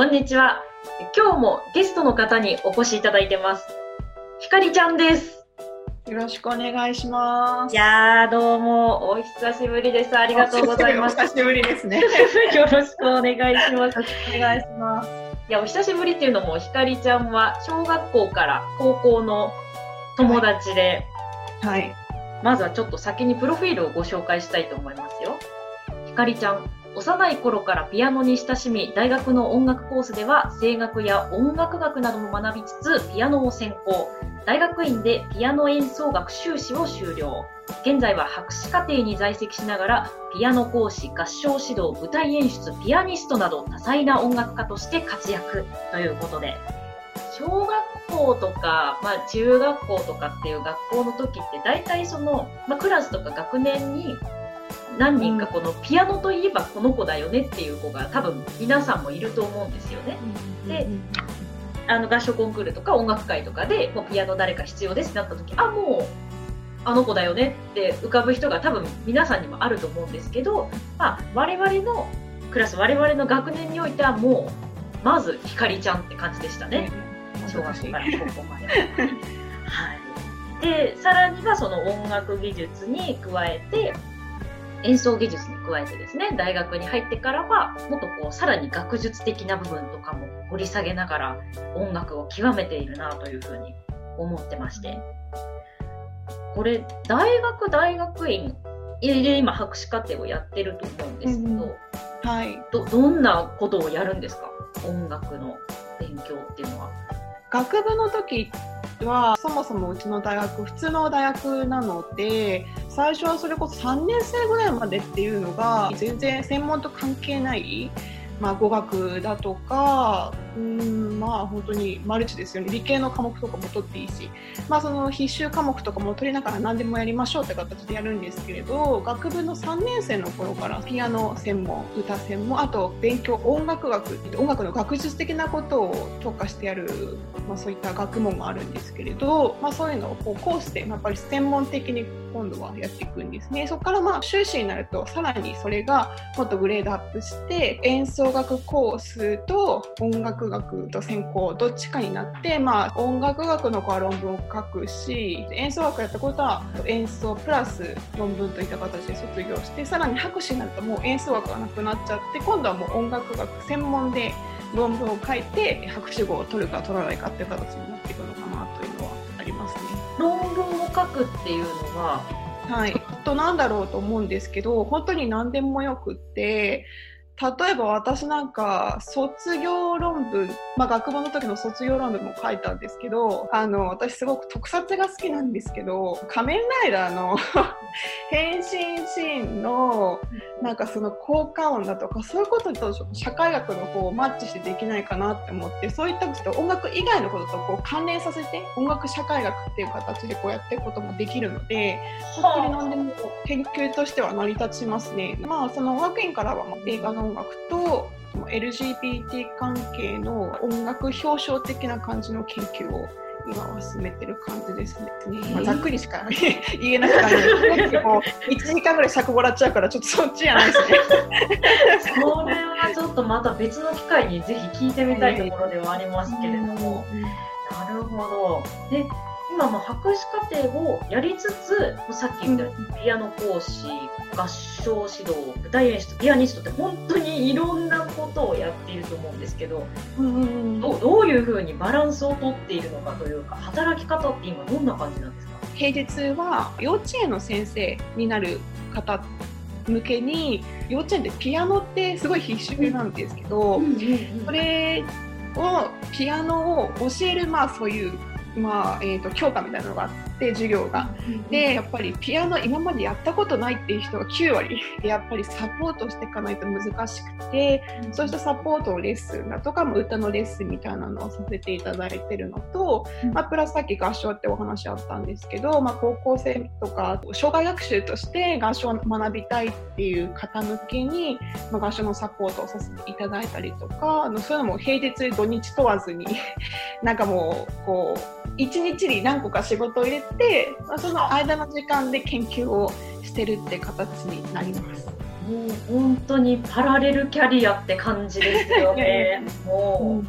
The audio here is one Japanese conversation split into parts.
こんにちは。今日もゲストの方にお越しいただいてます。ひかりちゃんです。よろしくお願いします。いやー、どうも、お久しぶりです。ありがとうございます。お久しぶりですね。よろしくお願いします。お願いします。いや、お久しぶりっていうのも、ひかりちゃんは小学校から高校の友達で、はい。まずはちょっと先にプロフィールをご紹介したいと思いますよ。ひかりちゃん、幼い頃からピアノに親しみ、大学の音楽コースでは声楽や音楽学なども学びつつ、ピアノを専攻。大学院でピアノ演奏学修士を修了。現在は博士課程に在籍しながら、ピアノ講師、合唱指導、舞台演出、ピアニストなど多彩な音楽家として活躍ということで、小学校とか、まあ、中学校とかっていう学校の時って大体その、まあ、クラスとか学年に何人かこのピアノといえばこの子だよねっていう子が多分皆さんもいると思うんですよね。であの合唱コンクールとか音楽会とかでもうピアノ誰か必要ですってなった時あもうあの子だよねって浮かぶ人が多分皆さんにもあると思うんですけど、まあ、我々のクラス我々の学年においてはもうまずひかりちゃんって感じでしたね。小学校から高校まで。はい、でさらにはその音楽技術に加えて演奏技術に加えてですね大学に入ってからはもっとこうさらに学術的な部分とかも掘り下げながら音楽を極めているなというふうに思ってましてこれ大学大学院で今博士課程をやってると思うんですけど、うんはい。どどんなことをやるんですか？音楽の勉強っていうのは。学部の時はそもそもうちの大学普通の大学なので最初はそれこそ3年生ぐらいまでっていうのが全然専門と関係ない、まあ、語学だとかうんまあ本当にマルチですよね理系の科目とかも取っていいし、まあ、その必修科目とかも取りながら何でもやりましょうって形でやるんですけれど学部の3年生の頃からピアノ専門歌専門あと勉強音楽学音楽の学術的なことを特化してやるまあ、そういった学問もあるんですけれど、まあ、そういうのをこうコースで、やっぱり専門的に今度はやっていくんですね。そこからまあ修士になるとさらにそれがもっとグレードアップして演奏楽コースと音楽学と専攻どっちかになって、まあ、音楽学の子は論文を書くし演奏楽やったことは演奏プラス論文といった形で卒業してさらに博士になるともう演奏楽がなくなっちゃって今度はもう音楽学専門で論文を書いて博士号を取るか取らないかっていう形になっていくのかなというのはありますね。論文を書くっていうのは、はい、となんだろうと思うんですけど本当に何でもよくって例えば私なんか卒業論文、まあ、学部の時の卒業論文も書いたんですけどあの私すごく特撮が好きなんですけど仮面ライダーの 変身シーンのなんかその効果音だとかそういうことと社会学のこうマッチしてできないかなって思ってそういったちょっと音楽以外のこととこう関連させて音楽社会学っていう形でこうやっていくこともできるので本当に何でも研究としては成り立ちますね。まあその音楽院からは映画の音楽と LGBT 関係の音楽表彰的な感じの研究を今は進めてる感じですね。まあ、ざっくりしか 言えなくて、1、2回ぐらい尺もらっちゃうから、ちょっとそっちじゃないですね。それはちょっとまた別の機会にぜひ聞いてみたいところではありますけれども、なるほど。で今も博士課程をやりつつ、さっき言ったようにピアノ講師、合唱指導、舞台演出、ピアニストって本当にいろんなことをやっていると思うんですけど、どうどういうふうにバランスをとっているのかというか、働き方って今どんな感じなんですか？平日は幼稚園の先生になる方向けに幼稚園でピアノってすごい必修なんですけど、それをピアノを教えるまあそういうまあえーと、強化みたいなのがあって授業が。でやっぱりピアノ今までやったことないっていう人が9割 やっぱりサポートしていかないと難しくて、うん、そうしたサポートをレッスンだとか歌のレッスンみたいなのをさせていただいてるのと、うん、まあ、プラスさっき合唱ってお話あったんですけど、まあ、高校生とか障害学習として合唱を学びたいっていう方向けに、まあ、合唱のサポートをさせていただいたりとかあのそういうのも平日土日問わずに なんかもうこう一日に何個か仕事を入れて、まあ、その間の時間で研究をしてるって形になります。もう本当にパラレルキャリアって感じですよね。もう、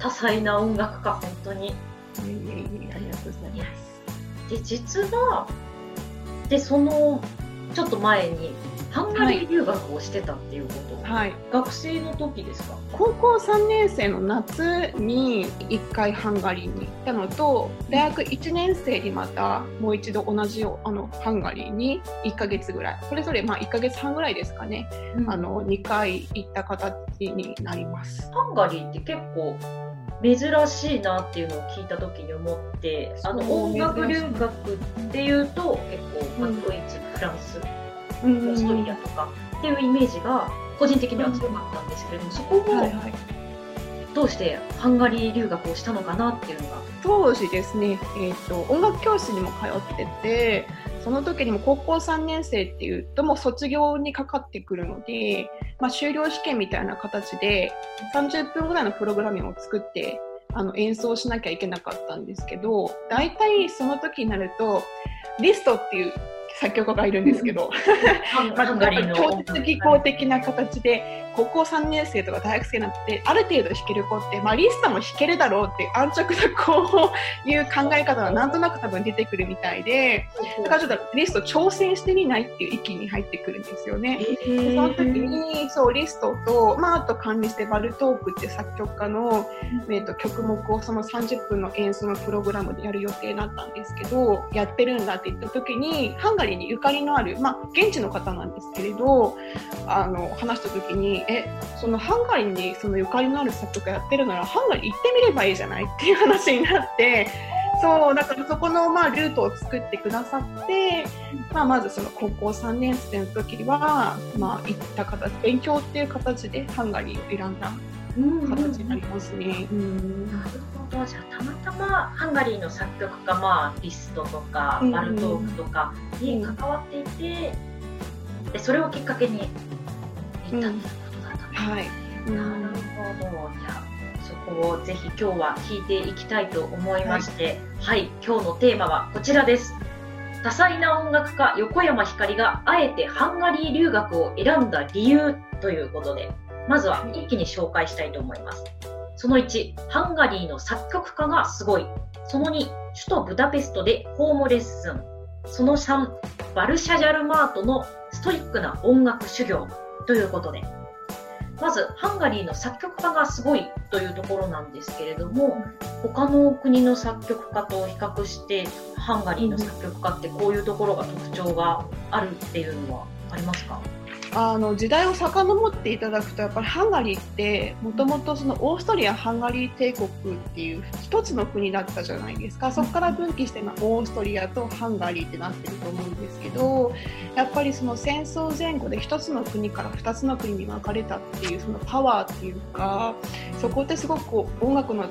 多彩な音楽家、本当に。ありがとうございます。で、実は、で、その、ちょっと前に、ハンガリー留学をしてたっていうこと、はい、学生の時ですか？高校3年生の夏に1回ハンガリーに行ったのと大学1年生にまたもう一度同じあのハンガリーに1ヶ月ぐらい。それぞれまあ1ヶ月半ぐらいですかね、うん、あの2回行った形になります。ハンガリーって結構珍しいなっていうのを聞いた時に思ってあの音楽留学っていうと結構、まあ、ドイツ、フランスオーストリアとか。っていうイメージが個人的には強かったんですけれども、そこをどうしてハンガリー留学をしたのかなっていうのが。当時ですね、えーと、音楽教室にも通っててその時にも高校3年生っていうともう卒業にかかってくるので、まあ、修了試験みたいな形で30分ぐらいのプログラムを作ってあの演奏しなきゃいけなかったんですけど大体その時になるとリストっていう作曲家がいるんですけど、まあ、教室技巧的な形で高校3年生とか大学生になってある程度弾ける子って、まあ、リストも弾けるだろうって安直なこういう考え方がなんとなく多分出てくるみたいでだからちょっとリスト挑戦してみないっていう域に入ってくるんですよね。でその時にそうリストと、まあ、あと管理してバルトークって作曲家の、えーと、曲目をその30分の演奏のプログラムでやる予定だったんですけどやってるんだって言った時にハンガリーにゆかりのある、まあ、現地の方なんですけれどあの話した時にえそのハンガリーにそのゆかりのある作曲家やってるならハンガリー行ってみればいいじゃない？っていう話になってそうだからそこのまあルートを作ってくださって、まあ、まずその高校3年生の時は、まあ、行った形勉強っていう形でハンガリーを選んだ形になりますね。うん、なるほど。じゃあたまたまハンガリーの作曲家、まあ、リストとかバルトークとかに関わっていて、でそれをきっかけに行ったってはい、なるほど。じゃあそこをぜひ今日は聞いていきたいと思いまして、はい、はい、今日のテーマはこちらです。多彩な音楽家横山ひかりがあえてハンガリー留学を選んだ理由ということでまずは一気に紹介したいと思います。その1ハンガリーの作曲家がすごい。その2首都ブダペストでホームレッスン。その3バルシャジャルマートのストイックな音楽修行ということでまずハンガリーの作曲家がすごいというところなんですけれども他の国の作曲家と比較してハンガリーの作曲家ってこういうところが特徴があるっていうのはありますか？あの時代を遡っていただくとやっぱりハンガリーってもともとそのオーストリア・ハンガリー帝国っていう一つの国だったじゃないですか。そこから分岐してオーストリアとハンガリーってなってると思うんですけどやっぱりその戦争前後で一つの国から二つの国に分かれたっていうそのパワーっていうかそこってすごく音楽の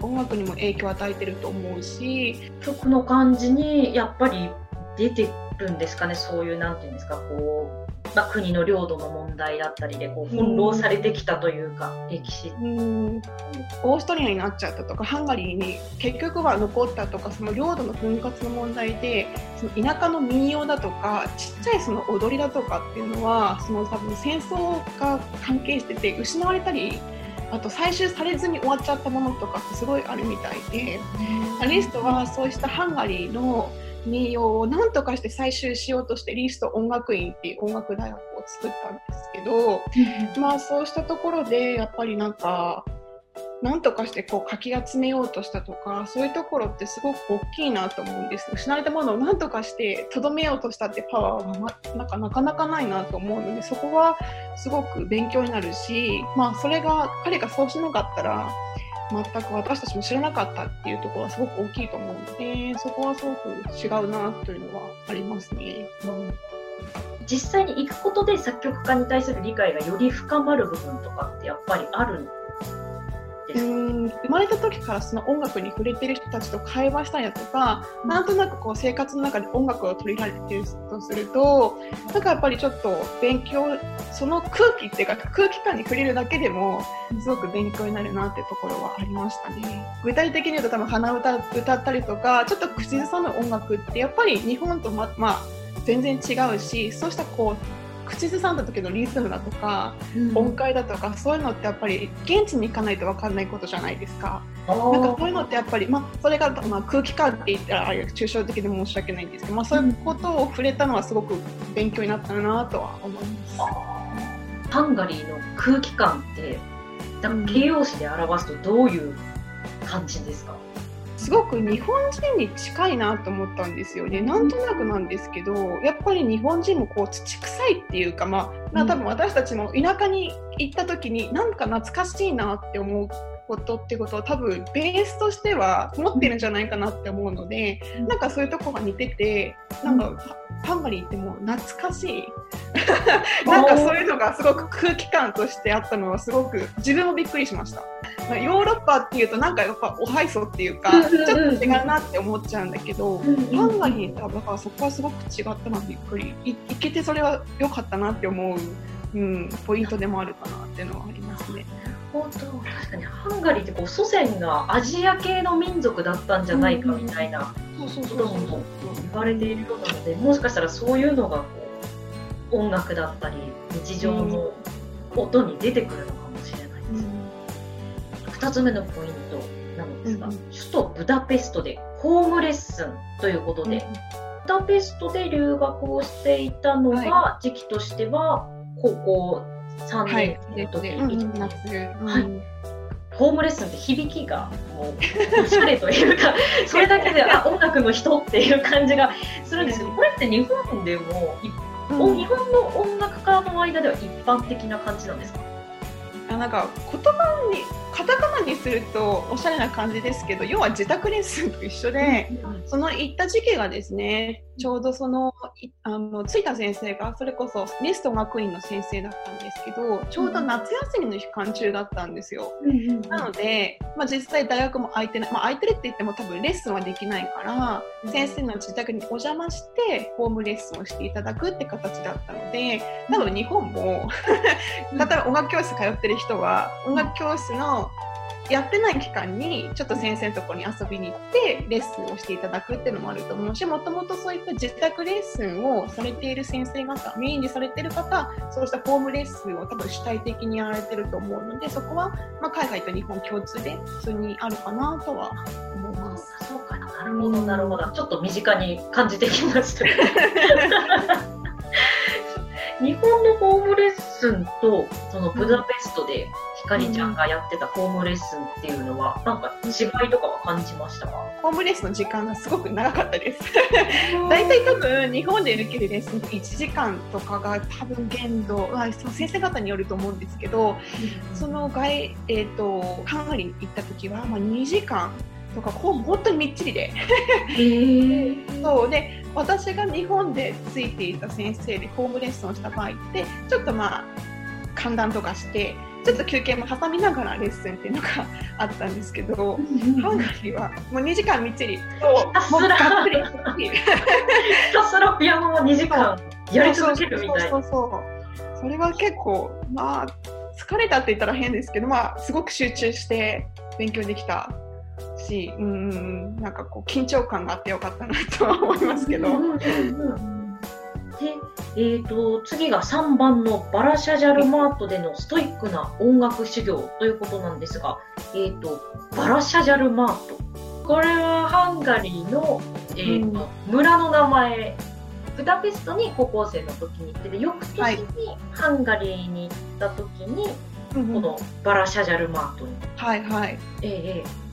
音楽にも影響を与えてると思うし曲の感じにやっぱり出てるんですかね。そういうなんていうんですかこうまあ、国の領土の問題だったりでこう翻弄されてきたというか、うん、歴史、うん、オーストリアになっちゃったとかハンガリーに結局は残ったとかその領土の分割の問題でその田舎の民謡だとかちっちゃいその踊りだとかっていうのはその多分戦争が関係してて失われたりあと採集されずに終わっちゃったものとかってすごいあるみたいで、アリストはそうしたハンガリーの民謡を何とかして採集しようとしてリスト音楽院っていう音楽大学を作ったんですけど、まあそうしたところでやっぱりなんか何とかしてこうかき集めようとしたとかそういうところってすごく大きいなと思うんです。失われたものを何とかしてとどめようとしたってパワーは、ま、なんかなかなかないなと思うのでそこはすごく勉強になるし、まあ、それが彼がそうしなかったら全く私たちも知らなかったっていうところはすごく大きいと思うのでそこはすごく違うなというのはありますね。うん実際に行くことで作曲家に対する理解がより深まる部分とかってやっぱりあるん生まれた時からその音楽に触れてる人たちと会話したりだとか、うん、なんとなくこう生活の中で音楽を取り入れてるとするとなんかやっぱりちょっと勉強その空気っていうか空気感に触れるだけでもすごく勉強になるなってところはありましたね。具体的に言うと多分鼻歌歌ったりとかちょっと口ずさむ音楽ってやっぱり日本とままあ全然違うしそうしたこう口ずさんだ時のリズムだとか、うん。音階だとかそういうのってやっぱり現地に行かないと分かんないことじゃないですか。なんかそういうのってやっぱり、まあ、それが、まあ、空気感って言ったらあれ抽象的で申し訳ないんですけど、まあ、そういうことを触れたのはすごく勉強になったなとは思います。ハンガリーの空気感って形容詞で表すとどういう感じですか、すごく日本人に近いなと思ったんですよね。なんとなくなんですけど、やっぱり日本人もこう土臭いっていうか、まあ、まあ多分私たちも田舎に行った時になんか懐かしいなって思うことってことは多分ベースとしては持ってるんじゃないかなって思うので、うんなんかそういうとこが似てて、なんかハンガリーってもう懐かしい。なんかそういうのがすごく空気感としてあったのはすごく自分もびっくりしました。まあヨーロッパっていうとなんかやっぱおはいそっていうかうんうんうんちょっと違うなって思っちゃうんだけど、ハンガリーとはだからそこはすごく違ったなびっくりいいけてそれは良かったなって思う、うん、ポイントでもあるかなっていうのはありますね。本当確かにハンガリーってこう祖先がアジア系の民族だったんじゃないかみたいなことも言われているようなのでもしかしたらそういうのがこう音楽だったり日常の音に出てくるのかもしれないです、2つ目のポイントなのですが、うん首都ブダペストでホームレッスンということで、ブダペストで留学をしていたのが、は時期としては高校3はい。年、生の時うんに、夏、うん。はい。ホームレッスンって響きがもうおしゃれというかそれだけであ 音楽の人っていう感じがするんですけどこれって日本でもいうん。日本の音楽家の間では一般的な感じなんですか？あなんか言葉にカタカナにするとおしゃれな感じですけど要は自宅レッスンと一緒で、その行った時期がですねちょうどそのいあの着いた先生がそれこそリスト学院の先生だったんですけどちょうど夏休みの期間中だったんですよ。なので、まあ、実際大学も空いてない、まあ、空いてるって言っても多分レッスンはできないから、先生の自宅にお邪魔してホームレッスンをしていただくって形だったので多分日本も 例えば音楽教室通ってる人は音楽教室のやってない期間にちょっと先生のところに遊びに行ってレッスンをしていただくっていうのもあると思うしもともとそういった自宅レッスンをされている先生方メインにされている方そうしたホームレッスンを多分主体的にやられてると思うのでそこは、まあ、海外と日本共通で普通にあるかなとは思います。そうかななるほどなるほどちょっと身近に感じてきました 日本のホームレッスンとそのブダペストでひかりちゃんがやってたホームレッスンっていうのはなんか違いとかは感じました？かホームレッスンの時間がすごく長かったです。大体多分日本で受けるレッスンって1時間とかが多分限度、まあ、その先生方によると思うんですけどその外、えー、とハンガリーに行った時は、まあ、2時間とかほん本当にみっちりで。へえ そうで私が日本でついていた先生でホームレッスンをした場合ってちょっとまあ寒暖とかしてちょっと休憩も挟みながらレッスンっていうのがあったんですけど。ハンガリーはもう2時間みっちり、もうがっつりひたすらピアノを2時間やり続けるみたい。なそうそうそうそう。それが結構まあ疲れたって言ったら変ですけどまあすごく集中して勉強できたしうんうんうん。なんかこう緊張感があってよかったなとは思いますけど、うんうんうん。で、えー、と次が3番のバラシャジャルマートでのストイックな音楽修行ということなんですが、えー、とバラシャジャルマート。これはハンガリーの、えーと村の名前ブダペストに高校生の時に行ってで翌年はいにハンガリーに行った時に、うんうん。このバラシャジャルマートに、はいはい。えーえー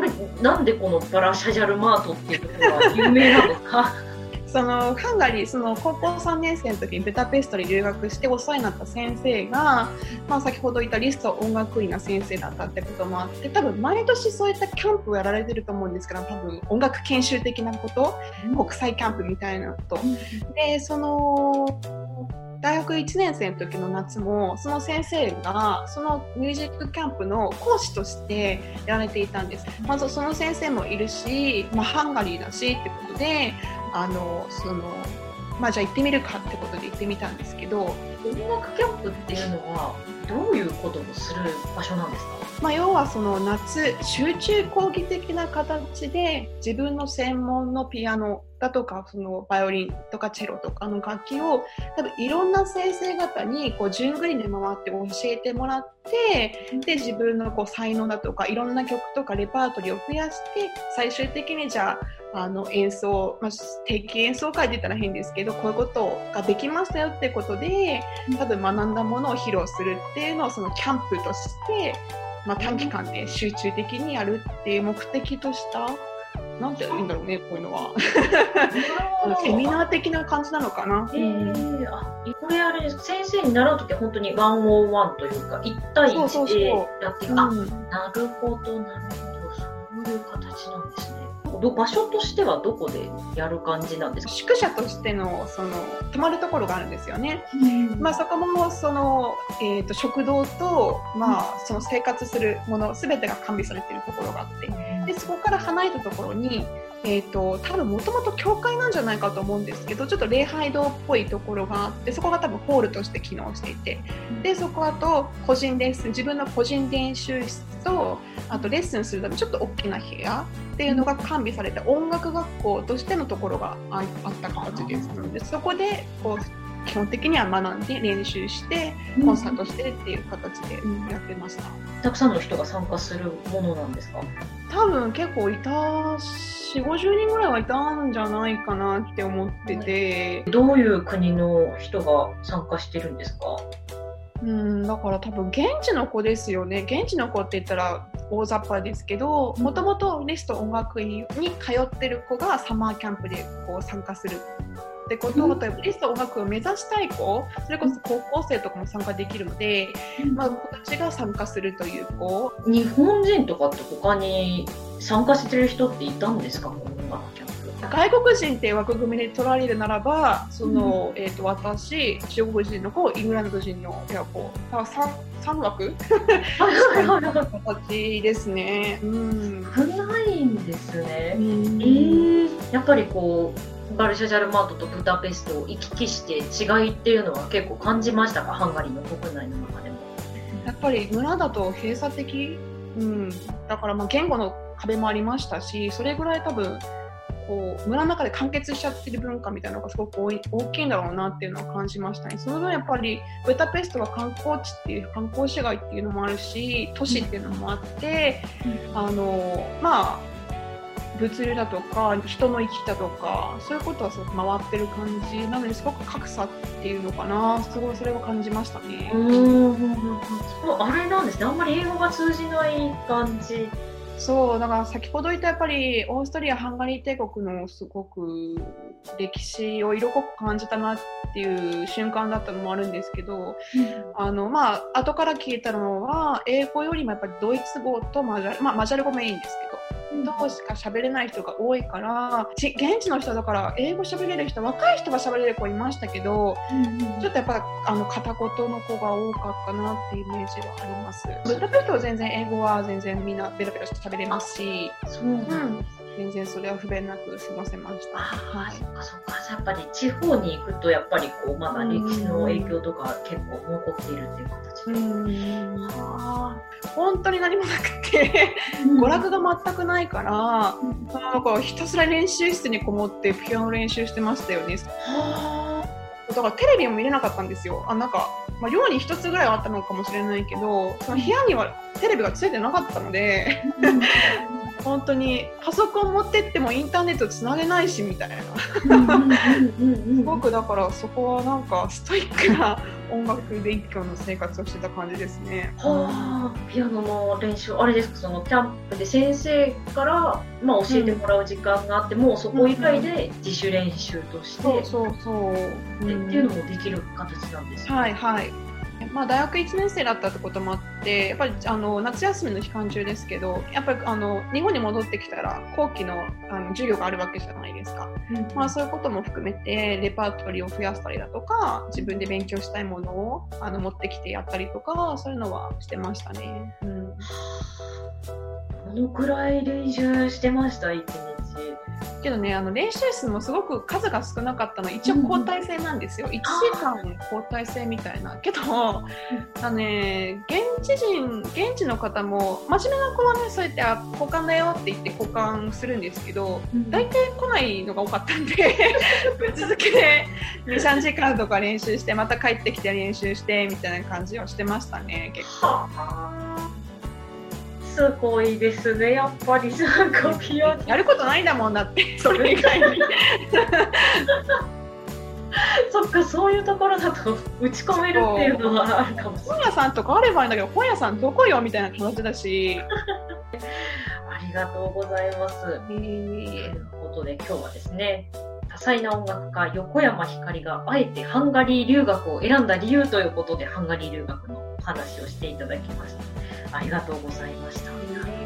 これなんでこのバラシャジャルマートっていうところが有名なんですか？そのハンガリーその高校3年生の時にブダペストに留学してお世話になった先生が、まあ、先ほど言ったリスト音楽院の先生だったってこともあって多分毎年そういったキャンプをやられてると思うんですけど多分音楽研修的なこと国際キャンプみたいなこと。でその大学1年生の時の夏もその先生がそのミュージックキャンプの講師としてやられていたんです。まずその先生もいるし、まあ、ハンガリーだしってことであのそのまあじゃあ行ってみるかってことで行ってみたんですけど音楽キャンプっていうのはどういうことをする場所なんですか？まあ、要はその夏集中講義的な形で自分の専門のピアノだとかそのバイオリンとかチェロとかの楽器を多分いろんな先生方にこう順繰りで回って教えてもらってで自分のこう才能だとかいろんな曲とかレパートリーを増やして最終的にじゃああの演奏、まあ、定期演奏会って言ったら変ですけどこういうことができましたよってことで多分学んだものを披露するっていうのをそのキャンプとしてまあ、短期間で集中的にやるっていう目的としたなんて言うんだろうねこういうのは。セミナー的な感じなのかな？えー、あこれあれです先生に習う時は本当にワンオンワンというか1対1でやっていくあ、なるほどなるほどそういう形なんですね。場所としてはどこでやる感じなんですか？宿舎としてのその泊まるところがあるんですよね。うん、まあ、そこもその、えーと、食堂と、まあ、その生活するもの全てが完備されているところがあって。でそこから離れたところにえーと、多分もともと教会なんじゃないかと思うんですけどちょっと礼拝堂っぽいところがあってそこが多分ホールとして機能していてでそこあと個人レッスン自分の個人練習室とあとレッスンするためちょっと大きな部屋っていうのが完備されて音楽学校としてのところがあった形ですのでそこでこう基本的には学んで練習してコンサートしてっていう形でやってました、たくさんの人が参加するものなんですか？多分結構いた4 5 0人ぐらいはいたんじゃないかなって思ってて。どういう国の人が参加してるんですか？うんだから多分現地の子ですよね。現地の子って言ったら大雑把ですけどもともとレスト音楽院に通ってる子がサマーキャンプでこう参加するってことを、例えばリスト音楽を目指したい子それこそ高校生とかも参加できるので、まあ、子たちが参加するという子。日本人とかって他に参加してる人っていたんですか？外国人って枠組みで取られるならばその、うん、えーと、私中国人の子イングランド人の親子 3, 3枠？形ですね。うん、少ないんですね。うん、えー、やっぱりこうバルシャジャルマートとブダペストを行き来して違いっていうのは結構感じましたか？ハンガリーの国内の中でも。やっぱり村だと閉鎖的、うん、だからまあ言語の壁もありましたしそれぐらい多分こう村の中で完結しちゃってる文化みたいなのがすごく大きいんだろうなっていうのは感じましたね。その分やっぱりブダペストは観光地っていう観光市街っていうのもあるし都市っていうのもあって、うん、あのまあ物流だとか人の行き来だとかそういうことはすごく回ってる感じ。なのですごく格差っていうのかな。すごいそれを感じましたね。うん。あれなんですね。あんまり英語が通じない感じ。そうだから先ほど言ったやっぱりオーストリア・ハンガリー帝国のすごく歴史を色濃く感じたなっていう瞬間だったのもあるんですけど、うん、あのまあ後から聞いたのは英語よりもやっぱりドイツ語とマジャル、まあ、マジャル語もいいんですけどどうしか喋れない人が多いから現地の人だから英語喋れる人若い人は喋れる子いましたけど、うんうん、ちょっとやっぱあの片言の子が多かったなっていうイメージはありますブダペストは全然英語は全然みんなベラベラ喋れますしそう、うん全然それは不便なく過ごせました。はい、そっかそっか。やっぱり地方に行くとやっぱりこうまだ歴史の影響とか結構残っているっていう形で。うんは本当に何もなくて娯楽が全くないから、うん、なんかひたすら練習室にこもってピアノ練習してましたよね。はだからテレビも見れなかったんですよ。あなんかまあ、寮に1つぐらいはあったのかもしれないけどその部屋にはテレビがついてなかったので本当にパソコン持ってってもインターネットつなげないしみたいな。すごくだからそこはなんかストイックな音楽勉強の生活をしてた感じですね。はあ、ピアノの練習あれですかそのキャンプで先生から、まあ、教えてもらう時間があって、うん、もうそこ以外で自主練習として、うん、そうそう、うん、っていうのもできる形なんですね。はいはいまあ、大学1年生だったってこともあってやっぱりあの夏休みの期間中ですけどやっぱりあの日本に戻ってきたら後期のあの授業があるわけじゃないですか、うん、まあ、そういうことも含めてレパートリーを増やしたりだとか自分で勉強したいものをあの持ってきてやったりとかそういうのはしてましたね。うん、どのくらい練習してました1日けどねあの練習数もすごく数が少なかったの。一応交代制なんですよ、1時間交代制みたいな。けど、あのね現地人現地の方も真面目な子はねそうやってあ交換だよって言って交換するんですけど大体来ないのが多かったんで ぶっ続けで23時間とか練習してまた帰ってきて練習してみたいな感じをしてましたね結構。すごいですね、やっぱりなんかやることないんだもんだって、それ以外に。そっか、そういうところだと打ち込めるっていうのはあるかもしれない。本屋さんとかあればいいんだけど、本屋さんどこよみたいな感じだし。ありがとうございます。ということで、今日はですね、多彩な音楽家、横山ひかりがあえてハンガリー留学を選んだ理由ということで、ハンガリー留学のお話をしていただきました。ありがとうございました。